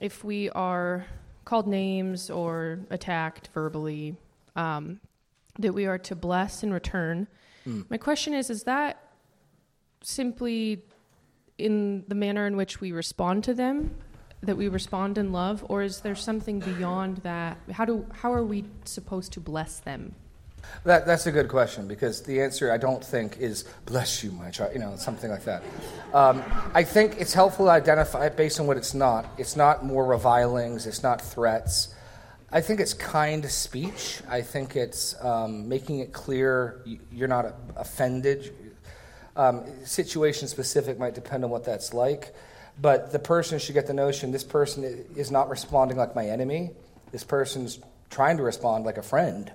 if we are called names or attacked verbally, um, that we are to bless in return. My question is: Is that simply in the manner in which we respond to them, that we respond in love, or is there something beyond that? How do how are we supposed to bless them? That, that's a good question because the answer I don't think is "bless you, my child," you know, something like that. Um, I think it's helpful to identify it based on what it's not. It's not more revilings. It's not threats. I think it's kind speech. I think it's um, making it clear you're not offended. Um, situation specific might depend on what that's like, but the person should get the notion this person is not responding like my enemy. This person's trying to respond like a friend.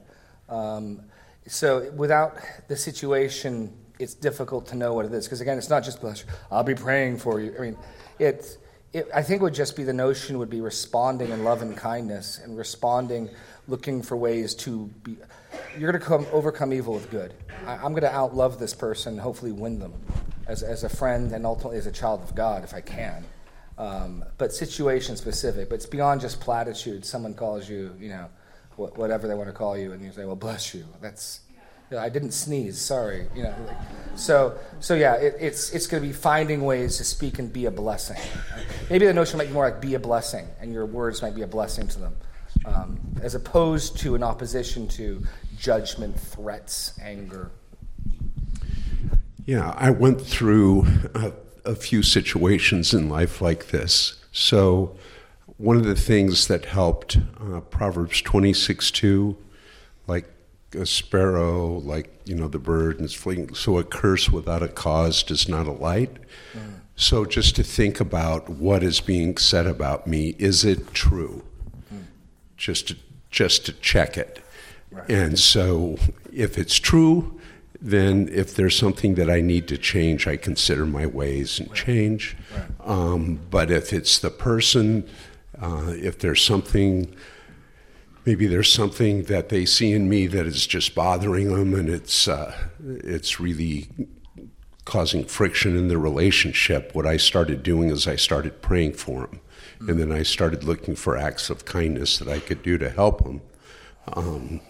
Um, so without the situation, it's difficult to know what it is. Because again, it's not just you. I'll be praying for you. I mean, it, it. I think would just be the notion would be responding in love and kindness and responding, looking for ways to be. You're going to come overcome evil with good. I, I'm going to outlove this person, hopefully win them, as as a friend and ultimately as a child of God if I can. Um, but situation specific. But it's beyond just platitudes. Someone calls you, you know wh- whatever they want to call you, and you say, "Well, bless you." That's you know, I didn't sneeze. Sorry. You know. Like, so so yeah, it, it's it's going to be finding ways to speak and be a blessing. Maybe the notion might be more like be a blessing, and your words might be a blessing to them, um, as opposed to an opposition to judgment, threats, anger. Yeah, I went through a, a few situations in life like this. So, one of the things that helped uh, Proverbs 26 2, like a sparrow, like, you know, the bird and it's fleeing. So, a curse without a cause does not alight. So, just to think about what is being said about me, is it true? Just to, just to check it. And so, if it's true, then if there's something that I need to change, I consider my ways and change. Um, but if it's the person, uh, if there's something, maybe there's something that they see in me that is just bothering them, and it's uh, it's really causing friction in the relationship. What I started doing is I started praying for them, and then I started looking for acts of kindness that I could do to help them. Um,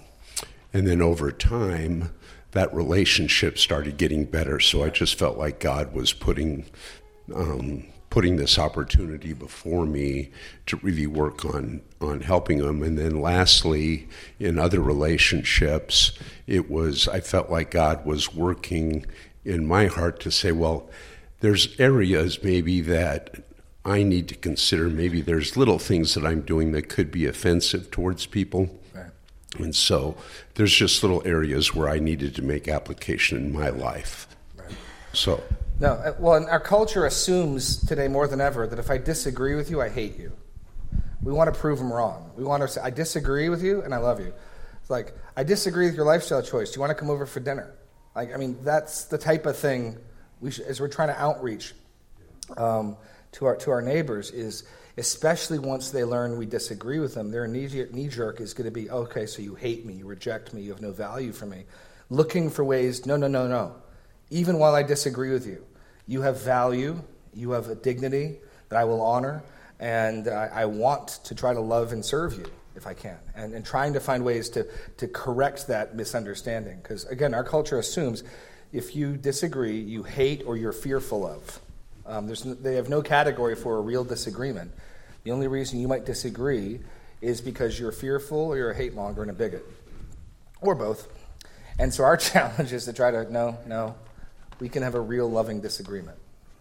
and then over time, that relationship started getting better. So I just felt like God was putting um, putting this opportunity before me to really work on on helping them. And then lastly, in other relationships, it was I felt like God was working in my heart to say, well, there's areas maybe that I need to consider. Maybe there's little things that I'm doing that could be offensive towards people. Right. And so there's just little areas where I needed to make application in my life. So, No, uh, well, and our culture assumes today more than ever that if I disagree with you, I hate you. We want to prove them wrong. We want to say, I disagree with you and I love you. It's like, I disagree with your lifestyle choice. Do you want to come over for dinner? Like, I mean, that's the type of thing we should, as we're trying to outreach um, to, our, to our neighbors is, especially once they learn we disagree with them, their knee, knee jerk is going to be, okay, so you hate me, you reject me, you have no value for me. Looking for ways, no, no, no, no. Even while I disagree with you, you have value, you have a dignity that I will honor, and I, I want to try to love and serve you if I can, and, and trying to find ways to, to correct that misunderstanding. Because again, our culture assumes if you disagree, you hate or you're fearful of. Um, they have no category for a real disagreement. The only reason you might disagree is because you're fearful or you're a hate monger and a bigot, or both. And so our challenge is to try to no, no, we can have a real loving disagreement,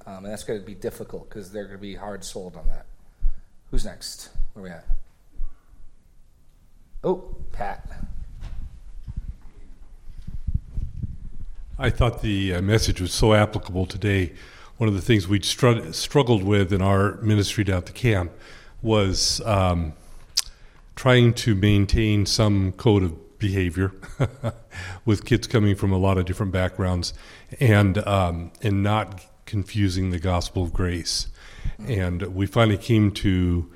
um, and that's going to be difficult because they're going to be hard sold on that. Who's next? Where are we at? Oh, Pat. I thought the uh, message was so applicable today. One of the things we str- struggled with in our ministry down at the camp was um, trying to maintain some code of behavior with kids coming from a lot of different backgrounds and um, and not confusing the gospel of grace. And we finally came to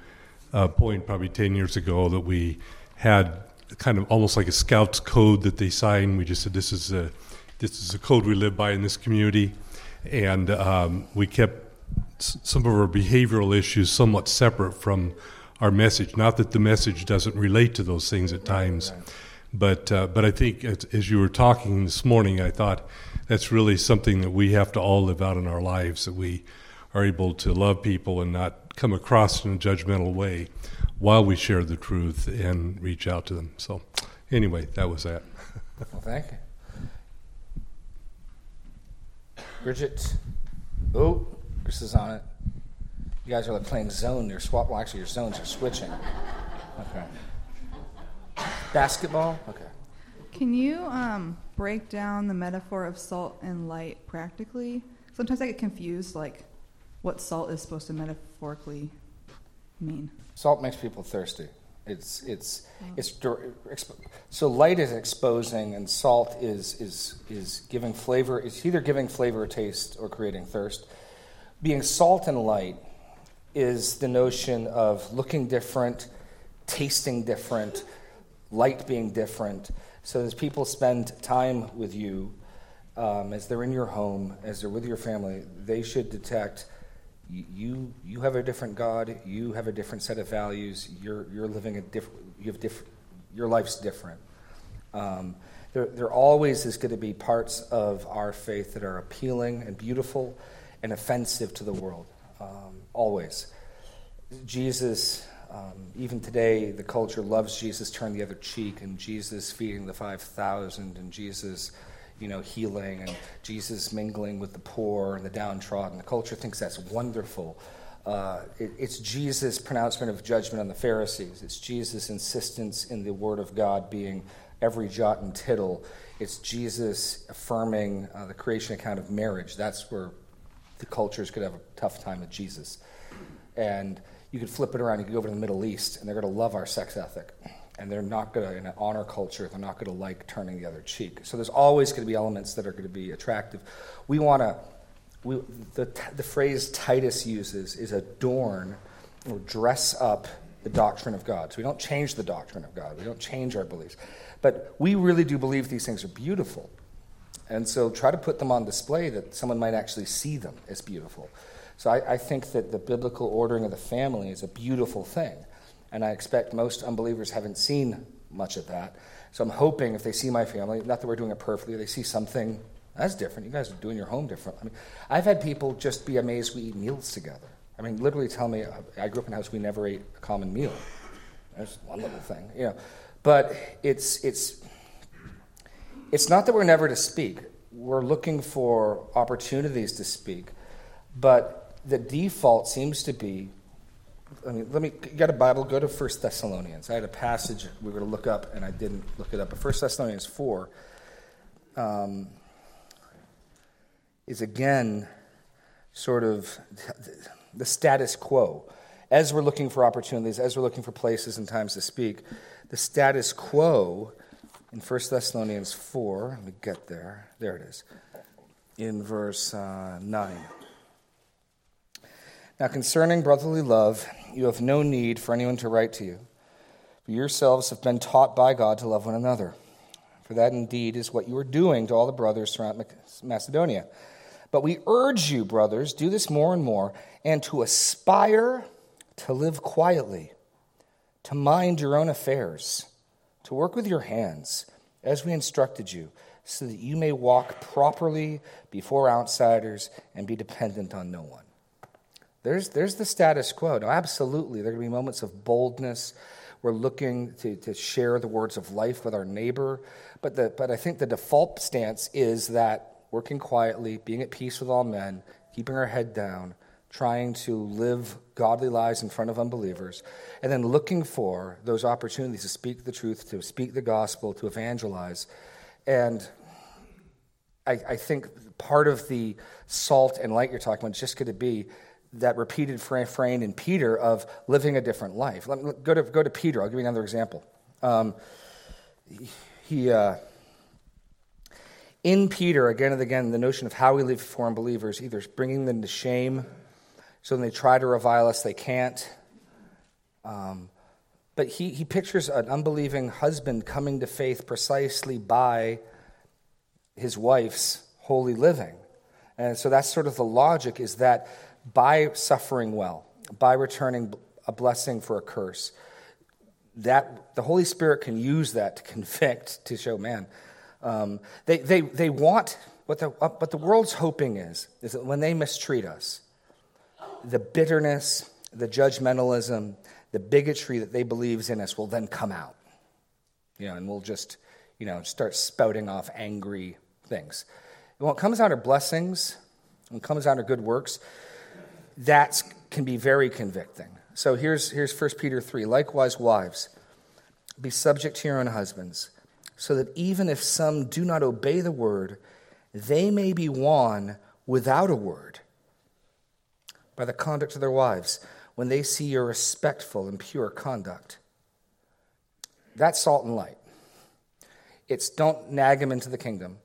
a point probably 10 years ago that we had kind of almost like a scout's code that they signed. We just said this is a this is a code we live by in this community, and um, we kept some of our behavioral issues somewhat separate from our message. Not that the message doesn't relate to those things at times, right. But uh, but I think as, as, you were talking this morning, I thought that's really something that we have to all live out in our lives. That we are able to love people and not come across in a judgmental way while we share the truth and reach out to them. So, anyway, that was that. well, thank you. Bridget. Oh, Chris is on it. You guys are like playing zone. You're swap. Well, actually, your zones are switching. Okay. Basketball. Okay. Can you um, break down the metaphor of salt and light practically? Sometimes I get confused, like what salt is supposed to metaphorically mean. Salt makes people thirsty. It's it's oh. it's so light is exposing, and salt is is is giving flavor. It's either giving flavor or taste or creating thirst being salt and light is the notion of looking different, tasting different, light being different. So as people spend time with you, um, as they're in your home, as they're with your family, they should detect you. You have a different God. You have a different set of values. You're you're living a different. You have different. Your life's different. Um, there, there always is going to be parts of our faith that are appealing and beautiful and offensive to the world, um, always. Jesus, um, even today, the culture loves Jesus turn the other cheek, and Jesus feeding the 5,000, and Jesus, you know, healing, and Jesus mingling with the poor and the downtrodden. The culture thinks that's wonderful. Uh, it, it's Jesus' pronouncement of judgment on the Pharisees. It's Jesus' insistence in the Word of God being every jot and tittle. It's Jesus affirming uh, the creation account of marriage. That's where the cultures could have a tough time with Jesus. And you could flip it around, you could go over to the Middle East, and they're going to love our sex ethic. And they're not going to, in an honor culture, they're not going to like turning the other cheek. So there's always going to be elements that are going to be attractive. We want to, we, the, the phrase Titus uses is adorn or dress up the doctrine of God. So we don't change the doctrine of God, we don't change our beliefs. But we really do believe these things are beautiful. And so try to put them on display that someone might actually see them as beautiful. So I, I, think that the biblical ordering of the family is a beautiful thing. And I expect most unbelievers haven't seen much of that. So I'm hoping if they see my family, not that we're doing it perfectly, they see something that's different. You guys are doing your home different. I mean, I've had people just be amazed we eat meals together. I mean, literally tell me, uh, I grew up in a house we never ate a common meal. That's one little thing, you know. But it's, it's, it's not that we're never to speak, we're looking for opportunities to speak, but the default seems to be. I mean, let me you got a Bible, go to 1 Thessalonians. I had a passage we were to look up, and I didn't look it up. But 1 Thessalonians 4 um, is again sort of the status quo. As we're looking for opportunities, as we're looking for places and times to speak, the status quo in 1 Thessalonians 4, let me get there. There it is. In verse uh, 9. Now, concerning brotherly love, you have no need for anyone to write to you. For yourselves have been taught by God to love one another. For that indeed is what you are doing to all the brothers throughout Macedonia. But we urge you, brothers, do this more and more, and to aspire to live quietly, to mind your own affairs to work with your hands as we instructed you, so that you may walk properly before outsiders and be dependent on no one. There's, there's the status quo. Now, absolutely, there are going to be moments of boldness. We're looking to, to share the words of life with our neighbor. But, the, but I think the default stance is that working quietly, being at peace with all men, keeping our head down, trying to live godly lives in front of unbelievers, and then looking for those opportunities to speak the truth, to speak the gospel, to evangelize. And I, I think part of the salt and light you're talking about is just going to be that repeated refrain in Peter of living a different life. Let me go to, go to Peter. I'll give you another example. Um, he, uh, in Peter, again and again, the notion of how we live for unbelievers, either bringing them to shame so when they try to revile us, they can't. Um, but he, he pictures an unbelieving husband coming to faith precisely by his wife's holy living. And so that's sort of the logic is that by suffering well, by returning a blessing for a curse. That the Holy Spirit can use that to convict, to show man. Um, they, they, they want what the, uh, what the world's hoping is, is that when they mistreat us, the bitterness, the judgmentalism, the bigotry that they believes in us will then come out. You know, and we'll just, you know, start spouting off angry things. When it comes out of blessings, when it comes out of good works, that can be very convicting. So here's, here's 1 Peter 3. Likewise, wives, be subject to your own husbands, so that even if some do not obey the word, they may be won without a word by the conduct of their wives when they see your respectful and pure conduct. That's salt and light. It's don't nag them into the kingdom.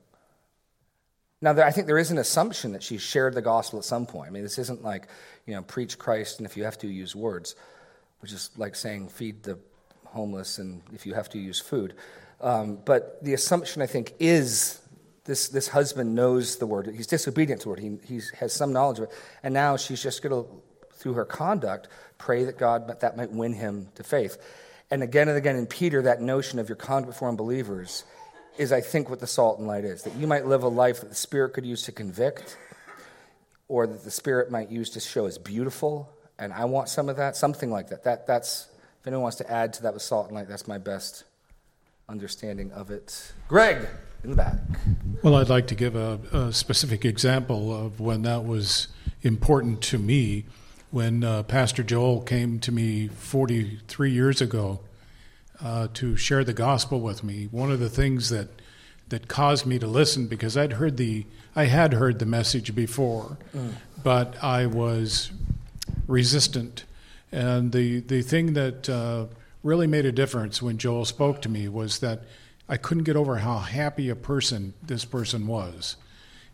Now, I think there is an assumption that she shared the gospel at some point. I mean, this isn't like, you know, preach Christ and if you have to use words, which is like saying feed the homeless and if you have to use food. Um, but the assumption, I think, is this, this husband knows the word. He's disobedient to it. He he's, has some knowledge of it. And now she's just going to, through her conduct, pray that God that might win him to faith. And again and again in Peter, that notion of your conduct before unbelievers is, I think, what the salt and light is. That you might live a life that the Spirit could use to convict, or that the Spirit might use to show is beautiful. And I want some of that, something like that. that that's, if anyone wants to add to that with salt and light, that's my best understanding of it. Greg in the back. Well, I'd like to give a, a specific example of when that was important to me. When uh, Pastor Joel came to me 43 years ago uh, to share the gospel with me, one of the things that that caused me to listen because I'd heard the I had heard the message before, mm. but I was resistant. And the the thing that uh, really made a difference when Joel spoke to me was that I couldn't get over how happy a person this person was.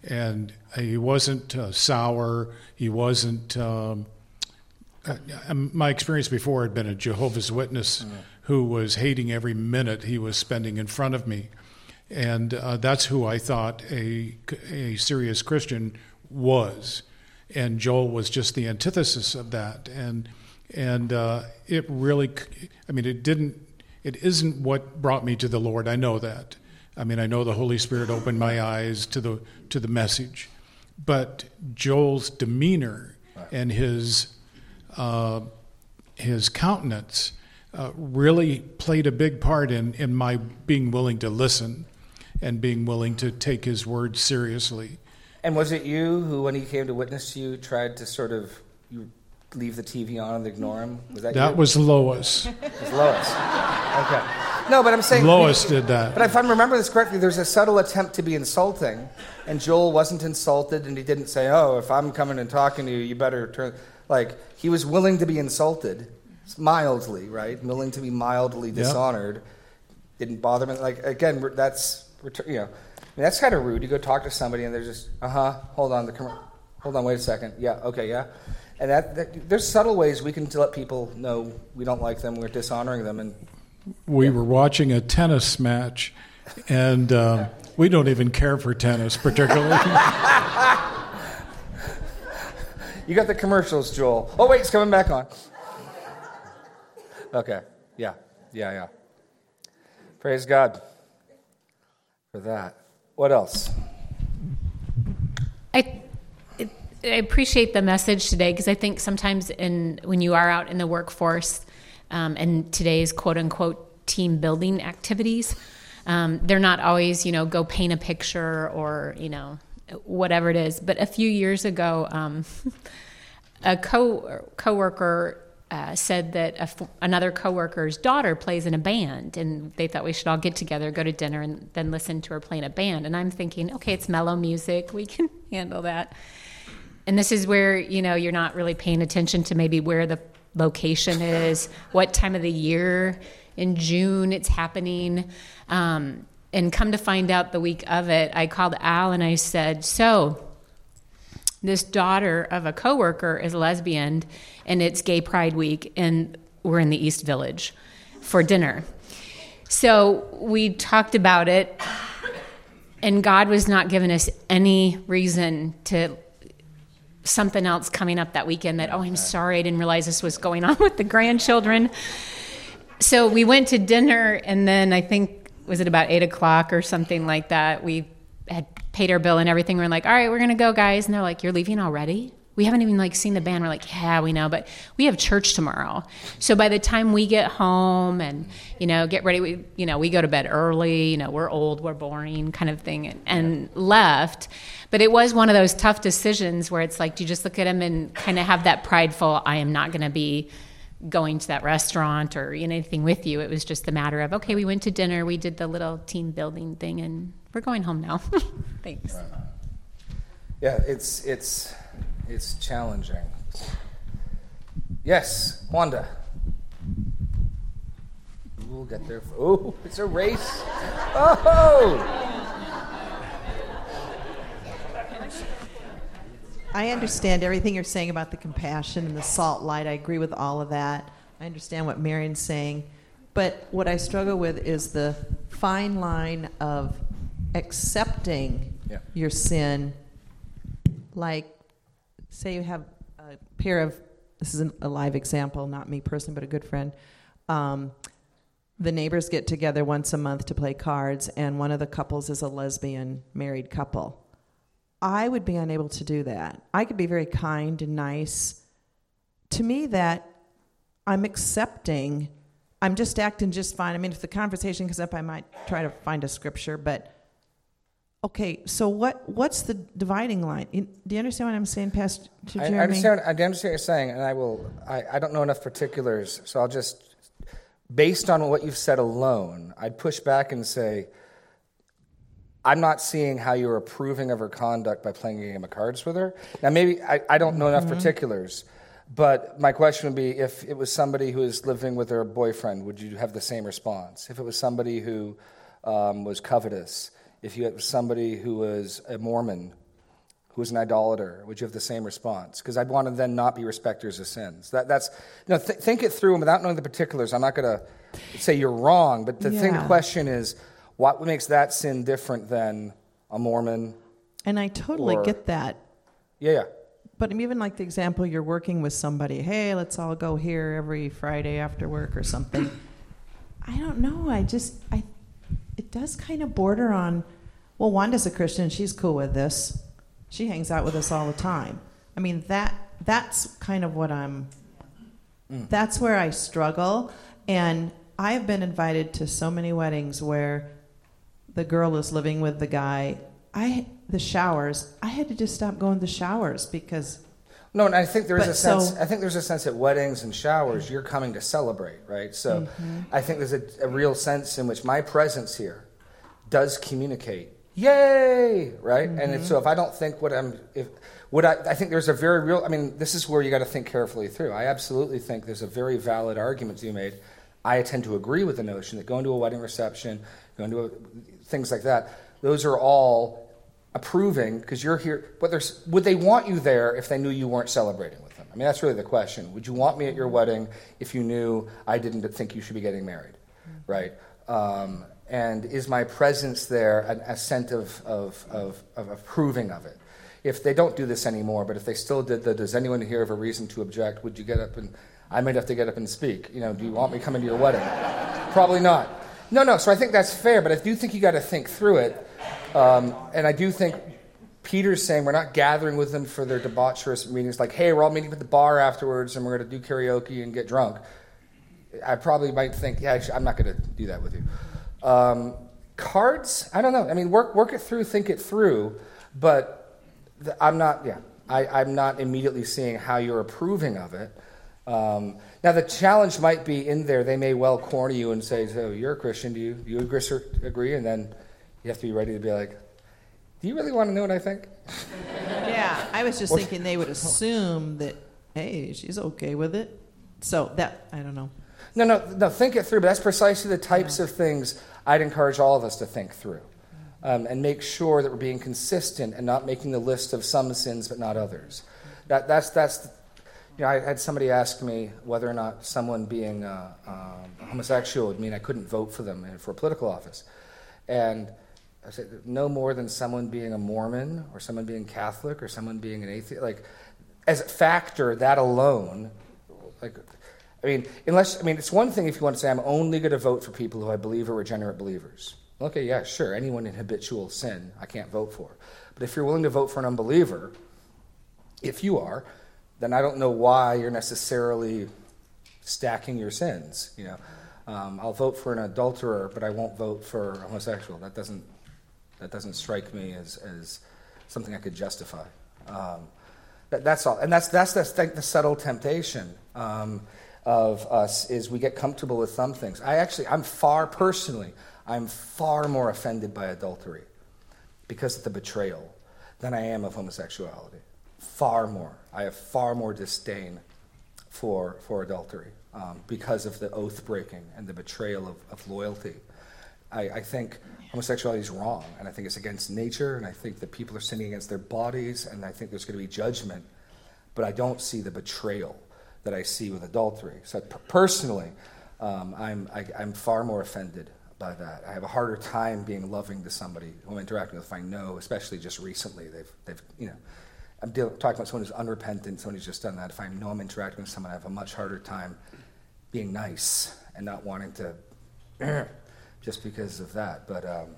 And he wasn't uh, sour. He wasn't. Um, uh, um, my experience before had been a Jehovah's Witness mm. Who was hating every minute he was spending in front of me. And uh, that's who I thought a, a serious Christian was. And Joel was just the antithesis of that. And, and uh, it really, I mean, it didn't it isn't what brought me to the Lord. I know that. I mean, I know the Holy Spirit opened my eyes to the to the message, but Joel's demeanor and his uh, his countenance uh, really played a big part in in my being willing to listen and being willing to take his word seriously. And was it you who, when he came to witness to you, tried to sort of you leave the TV on and ignore him? Was that That you? was Lois. It was Lois. Okay. No, but I'm saying Lois did that. But if I remember this correctly, there's a subtle attempt to be insulting, and Joel wasn't insulted, and he didn't say, "Oh, if I'm coming and talking to you, you better turn." Like he was willing to be insulted, mildly, right? Willing to be mildly dishonored. Yep. Didn't bother me. Like again, that's you know, I mean, that's kind of rude. You go talk to somebody, and they're just, "Uh huh, hold on, the com- hold on, wait a second, yeah, okay, yeah." And that, that, there's subtle ways we can let people know we don't like them, we're dishonoring them, and we yeah. were watching a tennis match, and uh, we don't even care for tennis particularly. you got the commercials, Joel. Oh wait, it's coming back on. Okay, yeah, yeah, yeah. Praise God for that. What else? I I appreciate the message today because I think sometimes in when you are out in the workforce um, and today's quote unquote team building activities, um, they're not always you know go paint a picture or you know whatever it is. But a few years ago, um, a co coworker uh, said that another coworker's daughter plays in a band, and they thought we should all get together, go to dinner, and then listen to her play in a band. And I'm thinking, okay, it's mellow music, we can handle that and this is where you know you're not really paying attention to maybe where the location is, what time of the year in June it's happening. Um, and come to find out the week of it, I called Al and I said, So, this daughter of a coworker is a lesbian, and it's Gay Pride Week, and we're in the East Village for dinner. So, we talked about it, and God was not giving us any reason to something else coming up that weekend that, oh, I'm sorry, I didn't realize this was going on with the grandchildren. So we went to dinner, and then I think, was it about eight o'clock or something like that? We had paid our bill and everything. We are like, all right, we're to go, guys. And they're like, you're leaving already? We haven't even like seen the band. We're like, yeah, we know, but we have church tomorrow. So by the time we get home and you know get ready, we you know we go to bed early. You know we're old, we're boring, kind of thing, and, and left. But it was one of those tough decisions where it's like, do you just look at them and kind of have that prideful, I am not to be going to that restaurant or anything with you. It was just a matter of, okay, we went to dinner, we did the little team building thing, and we're going home now. Thanks. Yeah, it's it's it's challenging. Yes, Wanda. We'll get there. Oh, it's a race. Oh! I understand everything you're saying about the compassion and the salt light. I agree with all of that. I understand what Marion's saying. But what I struggle with is the fine line of accepting yeah. your sin. Like, say you have a pair of, this is a live example, not me personally, but a good friend. Um, the neighbors get together once a month to play cards, and one of the couples is a lesbian married couple I would be unable to do that. I could be very kind and nice. To me, that I'm accepting, I'm just acting just fine. I mean, if the conversation comes up, I might try to find a scripture, but okay, so what, what's the dividing line? Do you understand what I'm saying, Pastor Jeremy? I understand, I understand what you're saying, and I will, I, I don't know enough particulars, so I'll just, based on what you've said alone, I'd push back and say, I'm not seeing how you're approving of her conduct by playing a game of cards with her. Now, maybe I, I don't know enough mm-hmm. particulars, but my question would be if it was somebody who was living with her boyfriend, would you have the same response? If it was somebody who um, was covetous, if you had somebody who was a Mormon, who was an idolater, would you have the same response? Because I'd want to then not be respecters of sins. That, that's, you know, th- think it through and without knowing the particulars. I'm not going to say you're wrong, but the yeah. thing, question is, what makes that sin different than a Mormon? And I totally or, get that. Yeah, yeah. But even like the example you're working with somebody, hey, let's all go here every Friday after work or something. I don't know. I just I it does kind of border on well, Wanda's a Christian, she's cool with this. She hangs out with us all the time. I mean that that's kind of what I'm mm. that's where I struggle. And I've been invited to so many weddings where the girl is living with the guy. I the showers. I had to just stop going to the showers because. No, and I think there's a sense. So, I think there's a sense at weddings and showers you're coming to celebrate, right? So, mm-hmm. I think there's a, a real sense in which my presence here does communicate. Yay! Right? Mm-hmm. And so if I don't think what I'm, if what I, I think there's a very real. I mean, this is where you got to think carefully through. I absolutely think there's a very valid argument you made. I tend to agree with the notion that going to a wedding reception, going to a, things like that. Those are all approving because you're here. But there's, would they want you there if they knew you weren't celebrating with them? I mean, that's really the question. Would you want me at your wedding if you knew I didn't think you should be getting married, right? Um, and is my presence there an assent of, of, of, of approving of it? If they don't do this anymore, but if they still did the, does anyone here have a reason to object? Would you get up and, I might have to get up and speak. You know, do you want me coming to your wedding? Probably not. No, no. So I think that's fair, but I do think you got to think through it. Um, and I do think Peter's saying we're not gathering with them for their debaucherous meetings, like, hey, we're all meeting at the bar afterwards and we're going to do karaoke and get drunk. I probably might think, yeah, I'm not going to do that with you. Um, cards, I don't know. I mean, work work it through, think it through, but the, I'm not. Yeah, I, I'm not immediately seeing how you're approving of it. Um, now, the challenge might be in there. They may well corner you and say, So, you're a Christian. Do you, do you agree? And then you have to be ready to be like, Do you really want to know what I think? Yeah, I was just thinking they would assume that, hey, she's okay with it. So, that, I don't know. No, no, no, think it through. But that's precisely the types yeah. of things I'd encourage all of us to think through. Um, and make sure that we're being consistent and not making the list of some sins but not others. That, that's, that's you know, I had somebody ask me whether or not someone being uh, um, homosexual would mean I couldn't vote for them for a political office. And I said, no more than someone being a Mormon or someone being Catholic or someone being an atheist. Like, as a factor, that alone, like, I mean, unless, I mean, it's one thing if you want to say, I'm only going to vote for people who I believe are regenerate believers. Okay, yeah, sure. Anyone in habitual sin, I can't vote for. But if you're willing to vote for an unbeliever, if you are, then I don't know why you're necessarily stacking your sins. You know, um, I'll vote for an adulterer, but I won't vote for a homosexual. That doesn't that doesn't strike me as, as something I could justify. Um, that, that's all, and that's that's the, the subtle temptation um, of us is we get comfortable with some things. I actually, I'm far personally, I'm far more offended by adultery because of the betrayal than I am of homosexuality. Far more. I have far more disdain for, for adultery um, because of the oath breaking and the betrayal of, of loyalty. I, I, think homosexuality is wrong, and I think it's against nature, and I think that people are sinning against their bodies, and I think there's going to be judgment. But I don't see the betrayal that I see with adultery. So personally, um, I'm, I, am i am far more offended by that. I have a harder time being loving to somebody who I'm interacting with if I know, especially just recently, they've, they've you know, I'm talking about someone who's unrepentant, someone who's just done that. If I know I'm interacting with someone, I have a much harder time being nice and not wanting to, just because of that. But, um,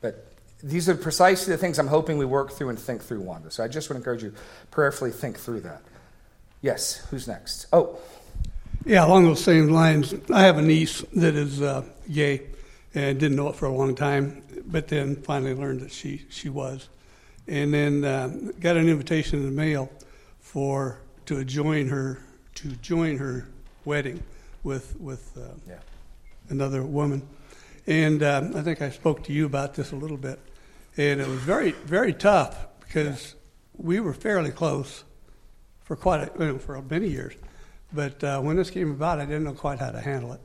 but these are precisely the things I'm hoping we work through and think through, Wanda. So I just would encourage you prayerfully think through that. Yes, who's next? Oh. Yeah, along those same lines, I have a niece that is uh, gay and didn't know it for a long time, but then finally learned that she, she was and then uh, got an invitation in the mail for to join her to join her wedding with with uh, yeah. another woman. And um, I think I spoke to you about this a little bit, and it was very very tough because yeah. we were fairly close for quite a, you know, for many years. But uh, when this came about, I didn't know quite how to handle it.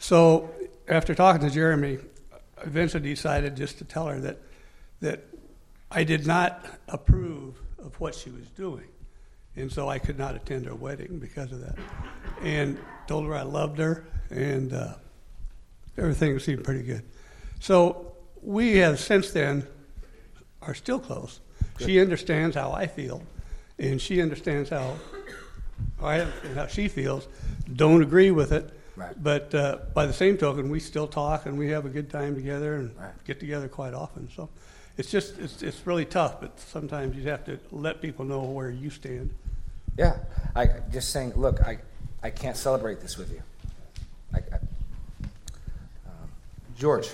So after talking to Jeremy, I eventually decided just to tell her that that I did not approve of what she was doing. And so I could not attend her wedding because of that. And told her I loved her, and uh, everything seemed pretty good. So we have since then are still close. Good. She understands how I feel, and she understands how I and how she feels. Don't agree with it, right. but uh, by the same token, we still talk and we have a good time together and right. get together quite often. So it's just it's, it's really tough, but sometimes you have to let people know where you stand. Yeah, I just saying, look, I, I can't celebrate this with you. I, I, George.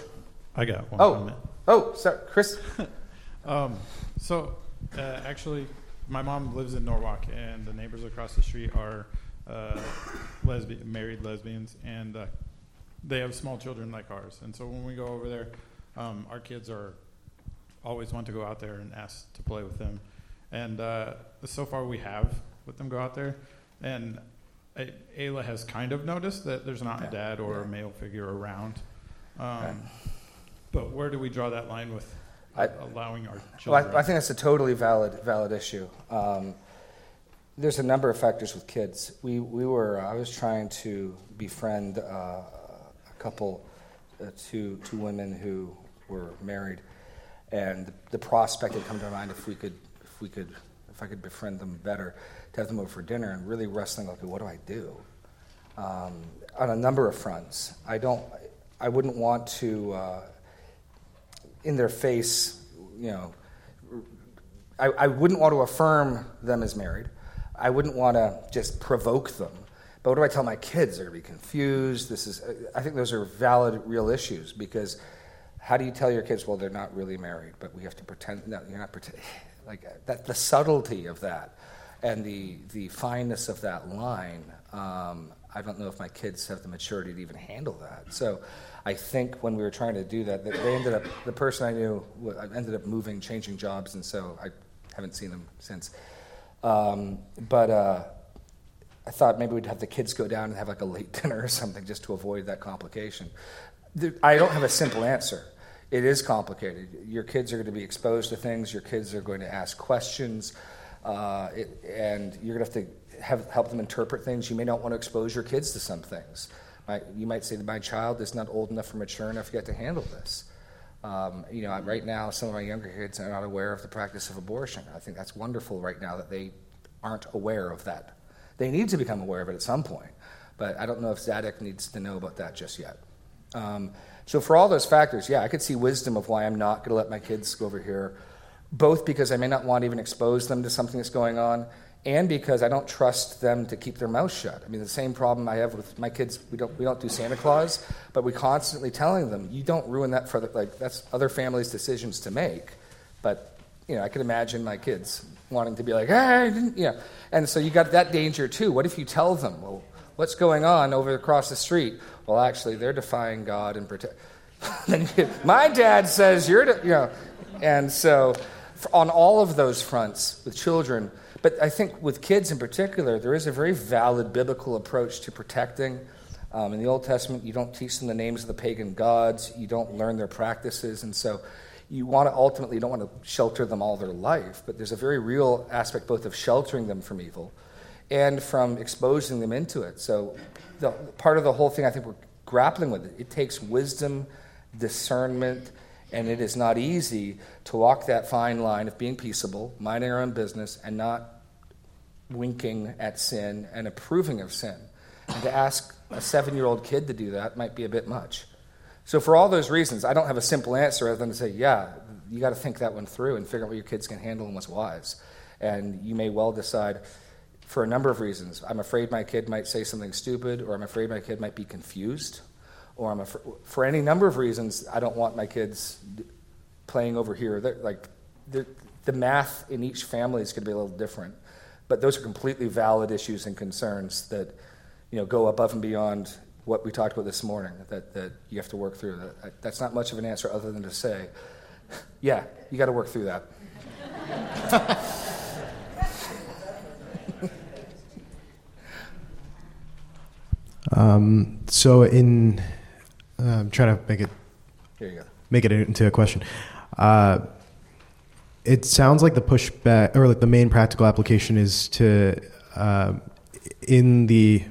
I got one. Oh, oh, sorry, Chris. um, so uh, actually, my mom lives in Norwalk, and the neighbors across the street are uh, lesbian, married lesbians, and uh, they have small children like ours. And so when we go over there, um, our kids are always want to go out there and ask to play with them. And uh, so far, we have let them go out there. And Ayla has kind of noticed that there's not yeah. a dad or yeah. a male figure around. Um. But where do we draw that line with I, allowing our children? Well, I, I, think that's a totally valid valid issue. Um, there's a number of factors with kids. We we were I was trying to befriend uh, a couple, uh, two two women who were married, and the prospect had come to mind if we could, if we could, if I could befriend them better, to have them over for dinner, and really wrestling like, what do I do? Um, on a number of fronts, I don't, I wouldn't want to, uh, in their face, you know, I, I wouldn't want to affirm them as married. I wouldn't want to just provoke them. But what do I tell my kids? They're going to be confused. This is, I think those are valid, real issues because how do you tell your kids, well, they're not really married, but we have to pretend, no, you're not pretending. Like that, the subtlety of that and the, the fineness of that line, um, I don't know if my kids have the maturity to even handle that. So I think when we were trying to do that, they ended up, the person I knew ended up moving, changing jobs, and so I haven't seen them since. Um, but uh, I thought maybe we'd have the kids go down and have like a late dinner or something just to avoid that complication. I don't have a simple answer. It is complicated. Your kids are going to be exposed to things. Your kids are going to ask questions, uh, it, and you're going to have to have, help them interpret things. You may not want to expose your kids to some things. You might say that my child is not old enough or mature enough yet to handle this. Um, you know, right now, some of my younger kids are not aware of the practice of abortion. I think that's wonderful right now that they aren't aware of that. They need to become aware of it at some point, but I don't know if Zadok needs to know about that just yet. Um, so, for all those factors, yeah, I could see wisdom of why I'm not going to let my kids go over here, both because I may not want to even expose them to something that's going on, and because I don't trust them to keep their mouth shut. I mean, the same problem I have with my kids. We don't we don't do Santa Claus, but we constantly telling them, "You don't ruin that for the, like that's other families' decisions to make." But you know, I could imagine my kids wanting to be like, "Hey," you know, and so you got that danger too. What if you tell them, "Well, what's going on over across the street?" Well, actually, they're defying God and protect. my dad says you're, you know, and so on all of those fronts with children. But I think with kids in particular, there is a very valid biblical approach to protecting. Um, in the Old Testament, you don't teach them the names of the pagan gods, you don't learn their practices, and so you want to ultimately you don't want to shelter them all their life. But there's a very real aspect both of sheltering them from evil and from exposing them into it. So the, part of the whole thing I think we're grappling with it. It takes wisdom, discernment, and it is not easy to walk that fine line of being peaceable, minding our own business, and not winking at sin and approving of sin. And to ask a seven year old kid to do that might be a bit much. So, for all those reasons, I don't have a simple answer other than to say, yeah, you got to think that one through and figure out what your kids can handle and what's wise. And you may well decide, for a number of reasons. I'm afraid my kid might say something stupid, or I'm afraid my kid might be confused, or I'm afraid, for any number of reasons, I don't want my kids playing over here. They're, like the, the math in each family is going to be a little different, but those are completely valid issues and concerns that you know go above and beyond what we talked about this morning. That that you have to work through. That, that's not much of an answer other than to say, yeah, you got to work through that. Um, so in, uh, I'm trying to make it Here you go. make it into a question. Uh, it sounds like the pushback or like the main practical application is to uh, in the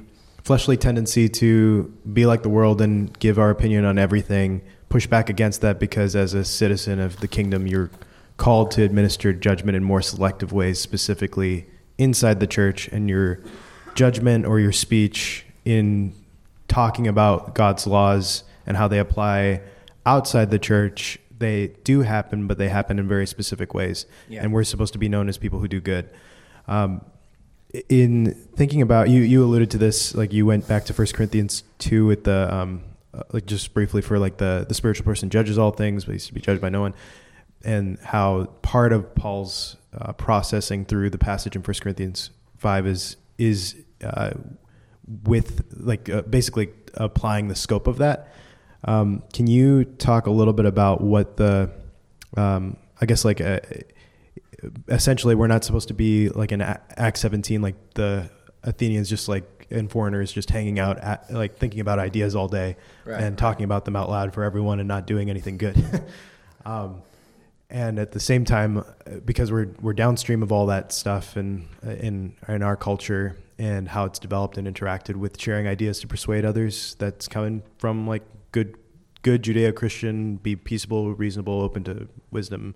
fleshly tendency to be like the world and give our opinion on everything push back against that because as a citizen of the kingdom you're called to administer judgment in more selective ways specifically inside the church and your judgment or your speech in talking about God's laws and how they apply outside the church, they do happen, but they happen in very specific ways. Yeah. And we're supposed to be known as people who do good. Um, in thinking about you, you alluded to this, like you went back to First Corinthians two with the, um, uh, like just briefly for like the the spiritual person judges all things, but he's to be judged by no one, and how part of Paul's uh, processing through the passage in First Corinthians five is is uh, with like uh, basically applying the scope of that. Um, can you talk a little bit about what the, um, I guess like uh, essentially we're not supposed to be like in Act 17, like the Athenians just like and foreigners just hanging out at, like thinking about ideas all day Right. and talking about them out loud for everyone and not doing anything good. um, and at the same time, uh, because we're we're downstream of all that stuff and in in our culture and how it's developed and interacted with sharing ideas to persuade others, that's coming from like good good Judeo-Christian, be peaceable, reasonable, open to wisdom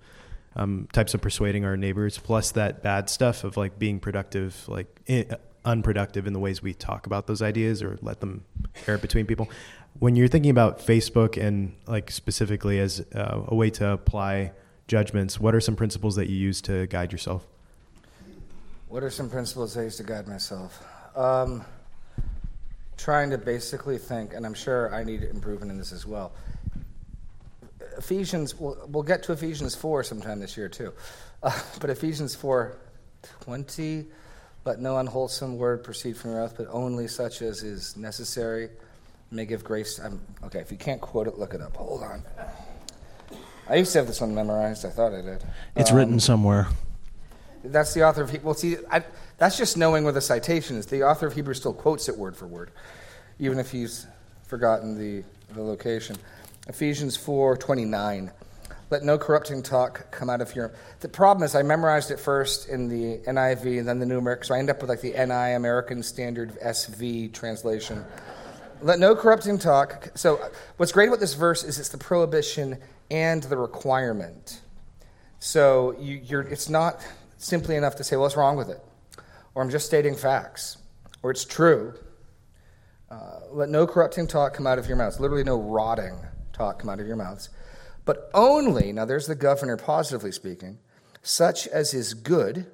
um, types of persuading our neighbors, plus that bad stuff of like being productive, like i unproductive in the ways we talk about those ideas or let them air between people. When you're thinking about Facebook and like specifically as uh, a way to apply judgments, what are some principles that you use to guide yourself? What are some principles I use to guide myself? Um, trying to basically think, and I'm sure I need improvement in this as well. Ephesians, we'll, we'll get to Ephesians 4 sometime this year too. Uh, but Ephesians 4 20, let no unwholesome word proceed from your mouth, but only such as is necessary, may give grace. I'm, okay, if you can't quote it, look it up. Hold on. I used to have this one memorized. I thought I did. It's Um, written somewhere. That's the author of. Well, see, I, that's just knowing where the citation is. The author of Hebrews still quotes it word for word, even if he's forgotten the, the location. Ephesians four twenty nine. Let no corrupting talk come out of your. The problem is, I memorized it first in the NIV and then the New American, so I end up with like the NI American Standard SV translation. Let no corrupting talk. So, what's great about this verse is it's the prohibition and the requirement. So you, you're, it's not simply enough to say, well, what's wrong with it? or I'm just stating facts, or it's true. Uh, let no corrupting talk come out of your mouths, literally, no rotting talk come out of your mouths, but only, now there's the governor positively speaking, such as is good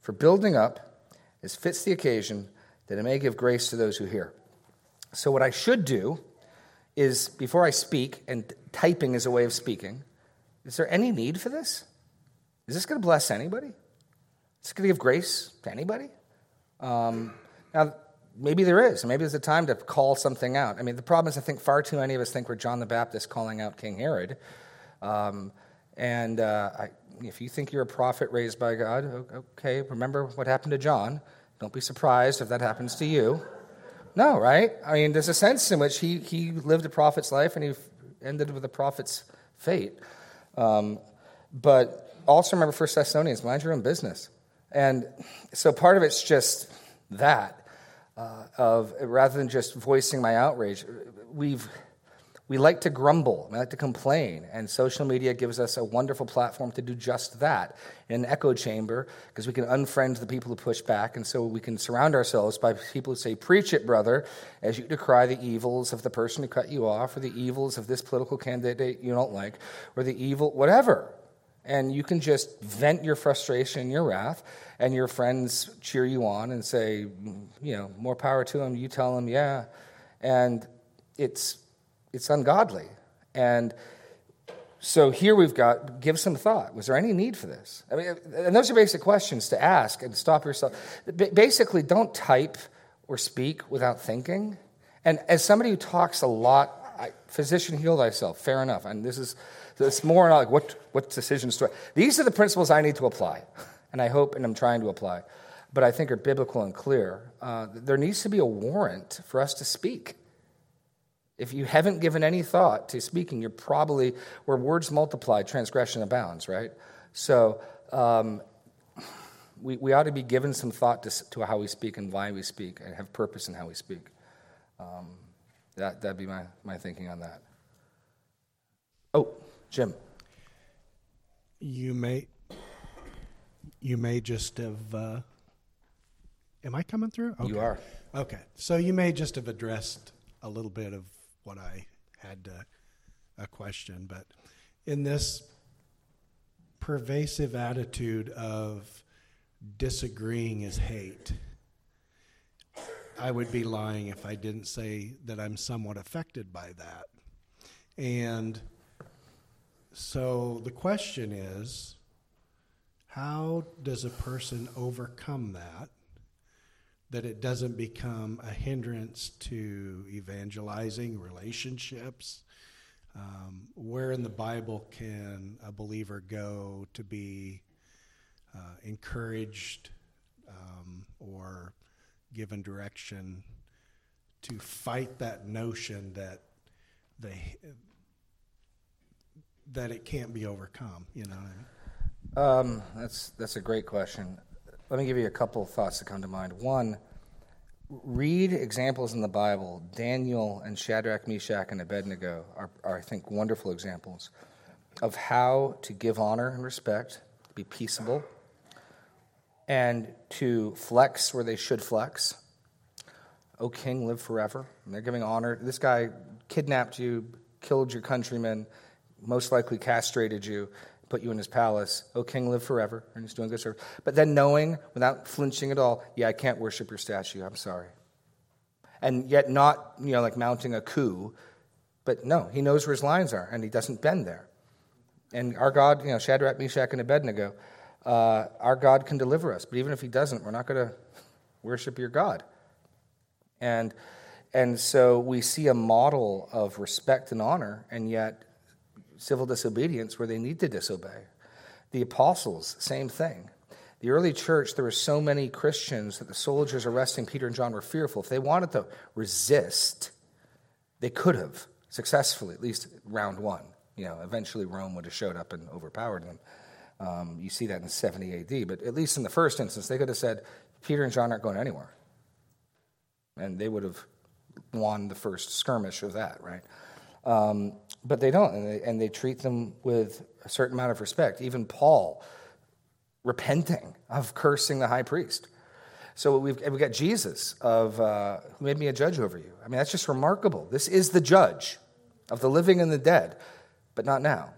for building up, as fits the occasion, that it may give grace to those who hear. So, what I should do is before I speak, and typing is a way of speaking, is there any need for this? Is this going to bless anybody? Is going to give grace to anybody? Um, now, maybe there is. Maybe there's a time to call something out. I mean, the problem is, I think far too many of us think we're John the Baptist calling out King Herod. Um, and uh, I, if you think you're a prophet raised by God, okay, remember what happened to John. Don't be surprised if that happens to you. No, right? I mean, there's a sense in which he, he lived a prophet's life and he ended with a prophet's fate. Um, but also remember First Thessalonians, mind your own business. And so part of it's just that, uh, of rather than just voicing my outrage, we've we like to grumble, we like to complain, and social media gives us a wonderful platform to do just that in an echo chamber because we can unfriend the people who push back, and so we can surround ourselves by people who say, Preach it, brother, as you decry the evils of the person who cut you off, or the evils of this political candidate you don't like, or the evil, whatever. And you can just vent your frustration your wrath, and your friends cheer you on and say, You know, more power to them. You tell them, Yeah. And it's it's ungodly. And so here we've got give some thought. Was there any need for this? I mean, and those are basic questions to ask and stop yourself. Basically, don't type or speak without thinking. And as somebody who talks a lot, I, physician, heal thyself. Fair enough. And this is it's more like what what decisions do I? These are the principles I need to apply, and I hope and I'm trying to apply, but I think are biblical and clear. Uh, there needs to be a warrant for us to speak. If you haven't given any thought to speaking, you're probably, where words multiply, transgression abounds, right? So um, we, we ought to be given some thought to, to how we speak and why we speak and have purpose in how we speak. Um, that, that'd be my, my thinking on that. Oh, Jim. You may, you may just have, uh, am I coming through? Okay. You are. Okay. So you may just have addressed a little bit of what I had uh, a question. But in this pervasive attitude of disagreeing is hate, I would be lying if I didn't say that I'm somewhat affected by that. And so the question is how does a person overcome that? that it doesn't become a hindrance to evangelizing relationships. Um, where in the Bible can a believer go to be uh, encouraged um, or given direction to fight that notion that they that it can't be overcome? You know. Um, that's that's a great question. Let me give you a couple of thoughts that come to mind. One, read examples in the Bible. Daniel and Shadrach, Meshach, and Abednego are, are, I think, wonderful examples of how to give honor and respect, be peaceable, and to flex where they should flex. O king, live forever. And they're giving honor. This guy kidnapped you, killed your countrymen, most likely castrated you, put you in his palace. O king, live forever. And he's doing good service. But then knowing, without flinching at all, yeah, I can't worship your statue. I'm sorry. And yet not, you know, like mounting a coup. But no, he knows where his lines are, and he doesn't bend there. And our God, you know, Shadrach, Meshach, and Abednego, uh, our God can deliver us. But even if he doesn't, we're not going to worship your God. And, and so we see a model of respect and honor, and yet civil disobedience where they need to disobey. The apostles, same thing. The early church, there were so many Christians that the soldiers arresting Peter and John were fearful. If they wanted to resist, they could have successfully, at least round one. You know, eventually Rome would have showed up and overpowered them. Um, you see that in 70 AD. But at least in the first instance, they could have said, Peter and John aren't going anywhere. And they would have won the first skirmish of that, right? Um, but they don't, and they, and they treat them with a certain amount of respect. Even Paul repenting of cursing the high priest. So we've, we've got Jesus of uh, who made me a judge over you. I mean, that's just remarkable. This is the judge of the living and the dead, but not now.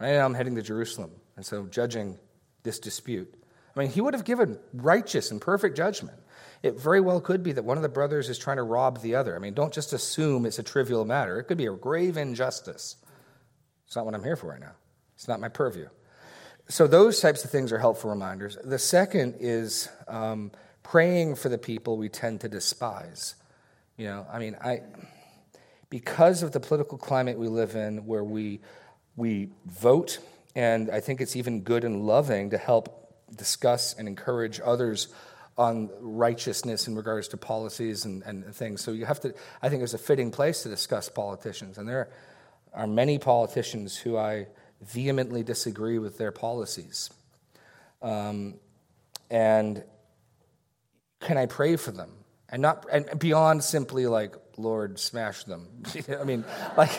Right now, I'm heading to Jerusalem, and so judging this dispute. I mean, he would have given righteous and perfect judgment. It very well could be that one of the brothers is trying to rob the other. I mean, don't just assume it's a trivial matter. It could be a grave injustice. It's not what I'm here for right now. It's not my purview. So those types of things are helpful reminders. The second is um, praying for the people we tend to despise. You know, I mean, I because of the political climate we live in, where we we vote, and I think it's even good and loving to help discuss and encourage others on righteousness in regards to policies and, and things. So you have to, I think, there's a fitting place to discuss politicians, and there are many politicians who I vehemently disagree with their policies. Um, and can I pray for them? And not and beyond simply like, Lord, smash them. I mean, like,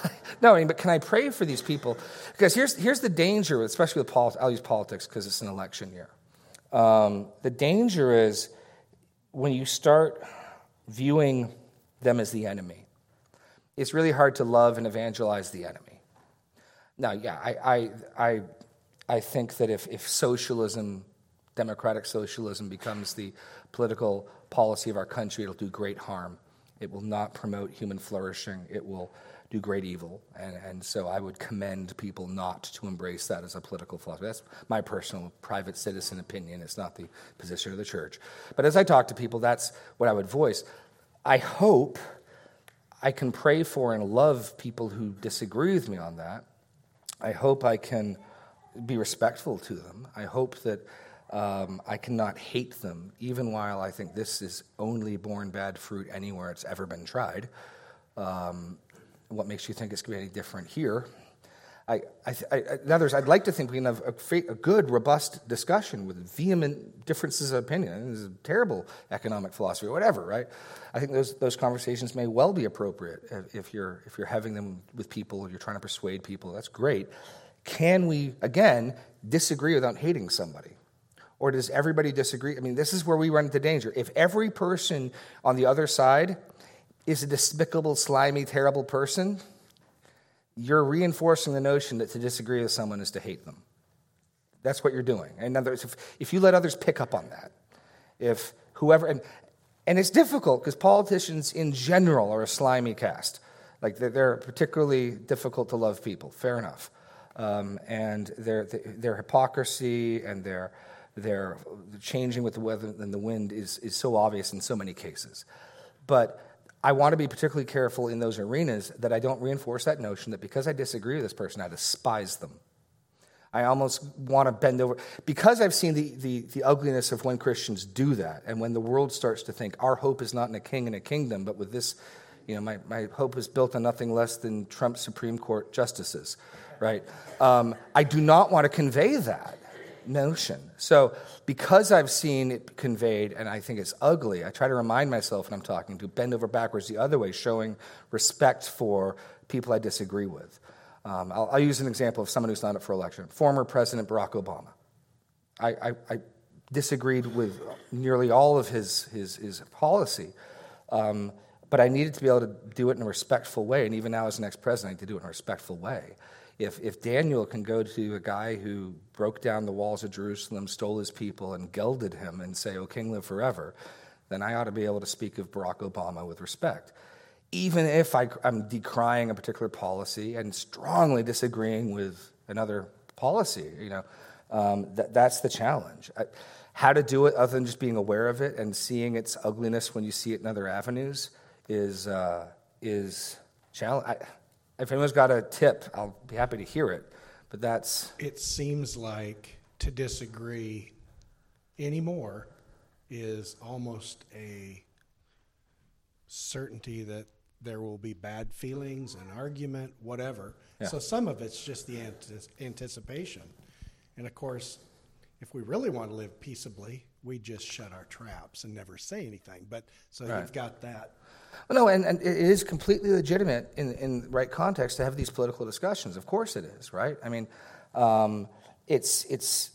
no, I mean, but can I pray for these people? Because here's, here's the danger, especially with politics. I'll use politics because it's an election year. Um, the danger is when you start viewing them as the enemy, it's really hard to love and evangelize the enemy. Now, yeah, I, I, I, I think that if, if socialism, democratic socialism, becomes the political policy of our country, it'll do great harm. It will not promote human flourishing. It will do great evil. And, and so I would commend people not to embrace that as a political philosophy. That's my personal private citizen opinion. It's not the position of the church. But as I talk to people, that's what I would voice. I hope I can pray for and love people who disagree with me on that. I hope I can be respectful to them. I hope that um, I cannot hate them, even while I think this is only born bad fruit anywhere it's ever been tried. Um, what makes you think it's going to be any different here? I, I, I, in I'd like to think we can have a, a, good, robust discussion with vehement differences of opinion. This is a terrible economic philosophy or whatever, right? I think those, those conversations may well be appropriate if you're, if you're having them with people, or you're trying to persuade people. That's great. Can we, again, disagree without hating somebody? Or does everybody disagree? I mean, this is where we run into danger. If every person on the other side is a despicable, slimy, terrible person, you're reinforcing the notion that to disagree with someone is to hate them. That's what you're doing. In other words, if, if you let others pick up on that, if whoever, and, and it's difficult because politicians in general are a slimy cast. Like they're, they're particularly difficult to love people, fair enough. Um, and their, their hypocrisy and their, their changing with the weather and the wind is, is so obvious in so many cases. But I want to be particularly careful in those arenas that I don't reinforce that notion that because I disagree with this person, I despise them. I almost want to bend over. Because I've seen the, the, the, ugliness of when Christians do that, and when the world starts to think our hope is not in a king and a kingdom, but with this, you know, my, my hope is built on nothing less than Trump Supreme Court justices, right? Um, I do not want to convey that notion. So, because I've seen it conveyed and I think it's ugly, I try to remind myself when I'm talking to bend over backwards the other way, showing respect for people I disagree with. Um, I'll, I'll, use an example of someone who's not up for election former President Barack Obama. I, I, I disagreed with nearly all of his, his, his policy. Um, but I needed to be able to do it in a respectful way. And even now, as the next president, I need to do it in a respectful way if, if Daniel can go to a guy who broke down the walls of Jerusalem, stole his people, and gelded him and say, O king, live forever, then I ought to be able to speak of Barack Obama with respect. Even if I, am decrying a particular policy and strongly disagreeing with another policy, you know, um, that, that's the challenge. I, how to do it other than just being aware of it and seeing its ugliness when you see it in other avenues is, uh, is challenge. If anyone's got a tip, I'll be happy to hear it. But that's. It seems like to disagree anymore is almost a certainty that there will be bad feelings, an argument, whatever. Yeah. So some of it's just the anticipation. And of course, if we really want to live peaceably, we just shut our traps and never say anything. But so right. you've got that well, no, and, and it is completely legitimate in, in right context to have these political discussions. Of course it is, right? I mean, um, it's, it's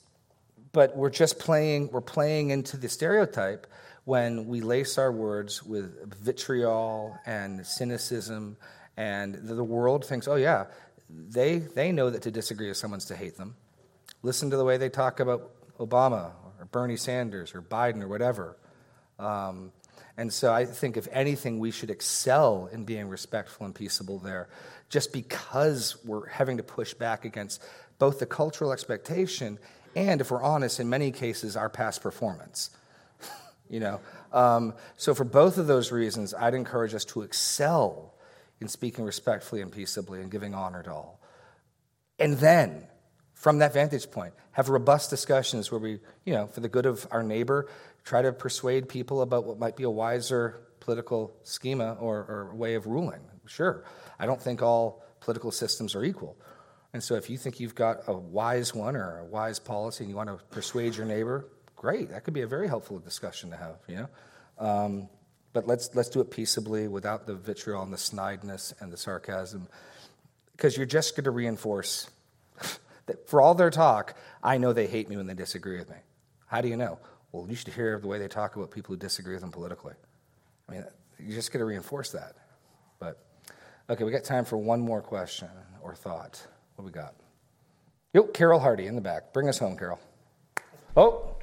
but we're just playing, we're playing into the stereotype when we lace our words with vitriol and cynicism, and the world thinks, oh, yeah, they, they know that to disagree with someone's to hate them. Listen to the way they talk about Obama or Bernie Sanders or Biden or whatever. Um, and so I think, if anything, we should excel in being respectful and peaceable there, just because we're having to push back against both the cultural expectation and, if we're honest, in many cases, our past performance. you know, um, so for both of those reasons, I'd encourage us to excel in speaking respectfully and peaceably and giving honor to all. And then, from that vantage point, have robust discussions where we, you know, for the good of our neighbor, try to persuade people about what might be a wiser political schema or, or way of ruling. Sure, I don't think all political systems are equal. And so if you think you've got a wise one or a wise policy and you want to persuade your neighbor, great. That could be a very helpful discussion to have, you know? Um, but let's, let's do it peaceably without the vitriol and the snideness and the sarcasm. Because you're just going to reinforce that for all their talk, I know they hate me when they disagree with me. How do you know? Well, you should hear the way they talk about people who disagree with them politically. I mean, you're just going to reinforce that. But, okay, we got time for one more question or thought. What we got? Yo, Carol Hardy in the back. Bring us home, Carol. Oh.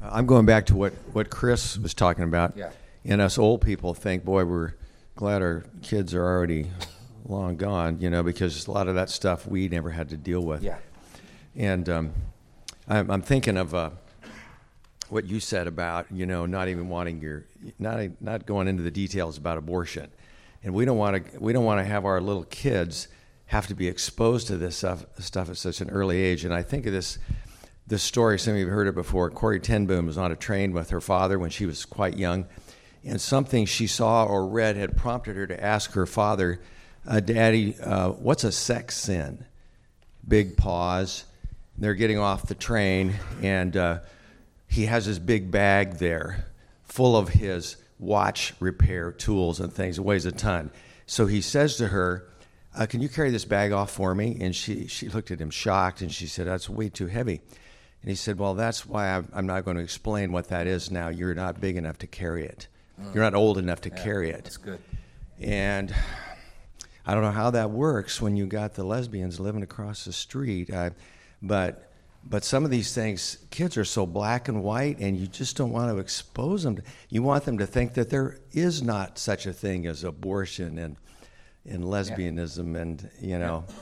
I'm going back to what, what Chris was talking about. Yeah. And us old people think, boy, we're glad our kids are already long gone, you know, because a lot of that stuff we never had to deal with. Yeah. And um, I'm, I'm thinking of uh, what you said about you know not even wanting your not not going into the details about abortion, and we don't want to we don't want to have our little kids have to be exposed to this stuff, stuff at such an early age. And I think of this this story. Some of you have heard it before. Corrie ten Boom was on a train with her father when she was quite young, and something she saw or read had prompted her to ask her father, uh, "Daddy, uh, what's a sex sin?" Big pause. They're getting off the train, and uh, he has his big bag there full of his watch repair tools and things. It weighs a ton. So he says to her, uh, Can you carry this bag off for me? And she, she looked at him shocked and she said, That's way too heavy. And he said, Well, that's why I'm, not going to explain what that is now. You're not big enough to carry it, mm. you're not old enough to yeah, carry it. That's good. And I don't know how that works when you got the lesbians living across the street, uh, but but some of these things, kids are so black and white, and you just don't want to expose them. You want them to think that there is not such a thing as abortion and and lesbianism, yeah. and you know. Yeah.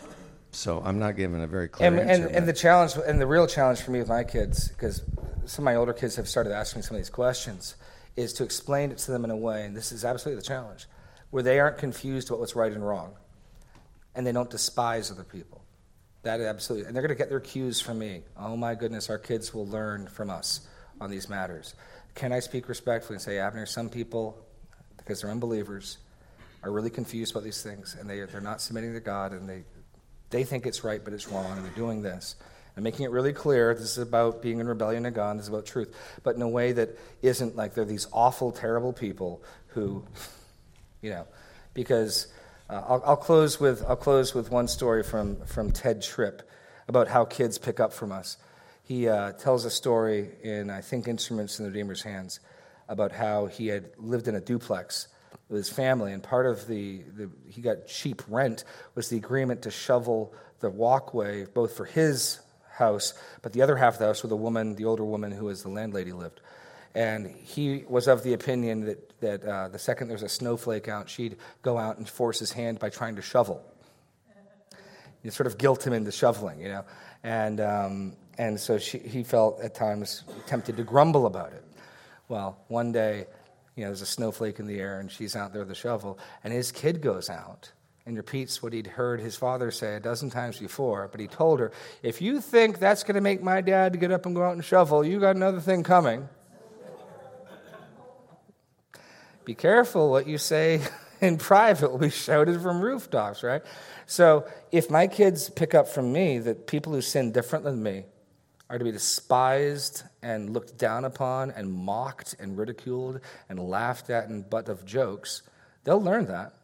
So I'm not giving a very clear and, answer. And, and the challenge, and the real challenge for me with my kids, because some of my older kids have started asking some of these questions, is to explain it to them in a way, and this is absolutely the challenge, where they aren't confused about what's right and wrong, and they don't despise other people that absolutely, and they're going to get their cues from me. Oh my goodness, our kids will learn from us on these matters. Can I speak respectfully and say, Abner, some people, because they're unbelievers, are really confused about these things, and they, they're not submitting to God, and they, they think it's right, but it's wrong, and they're doing this. And making it really clear this is about being in rebellion to God, this is about truth, but in a way that isn't like they're these awful, terrible people who, you know, because uh, I'll, I'll, close with, I'll close with one story from, from Tedd Tripp about how kids pick up from us. He uh, tells a story in, I think, Instruments in the Redeemer's Hands about how he had lived in a duplex with his family, and part of the, the he got cheap rent was the agreement to shovel the walkway both for his house, but the other half of the house where the woman, the older woman who was the landlady, lived. And he was of the opinion that, that uh, the second there was a snowflake out, she'd go out and force his hand by trying to shovel. You sort of guilt him into shoveling, you know. And, um, and so she, he felt at times tempted to grumble about it. Well, one day, you know, there's a snowflake in the air, and she's out there with the shovel, and his kid goes out and repeats what he'd heard his father say a dozen times before. But he told her, If you think that's going to make my dad get up and go out and shovel, you got another thing coming. Be careful what you say in private will be shouted from rooftops, right? So if my kids pick up from me that people who sin different than me are to be despised and looked down upon and mocked and ridiculed and laughed at and butt of jokes, they'll learn that.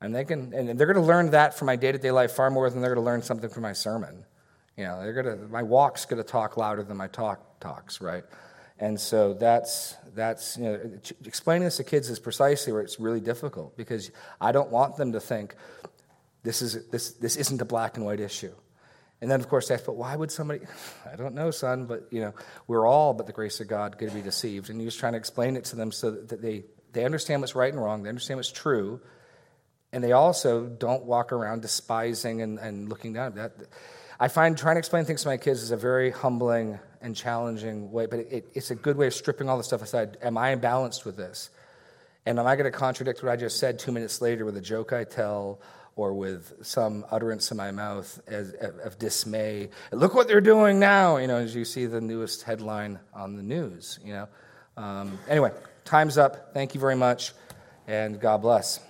And they can and they're going to learn that from my day-to-day life far more than they're going to learn something from my sermon. You know, they're gonna my walk's gonna talk louder than my talk talks, right? And so that's that's you know explaining this to kids is precisely where it's really difficult because I don't want them to think this is this this isn't a black and white issue. And then of course they ask, but why would somebody I don't know, son, but you know, we're all but the grace of God going to be deceived. And he was trying to explain it to them so that they, they understand what's right and wrong, they understand what's true, and they also don't walk around despising and, and looking down. At that I find trying to explain things to my kids is a very humbling and challenging way, but it, it's a good way of stripping all the stuff aside. Am I imbalanced with this? And am I going to contradict what I just said two minutes later with a joke I tell or with some utterance in my mouth as, of, dismay? Look what they're doing now, you know, as you see the newest headline on the news, you know. Um, anyway, time's up. Thank you very much, and God bless.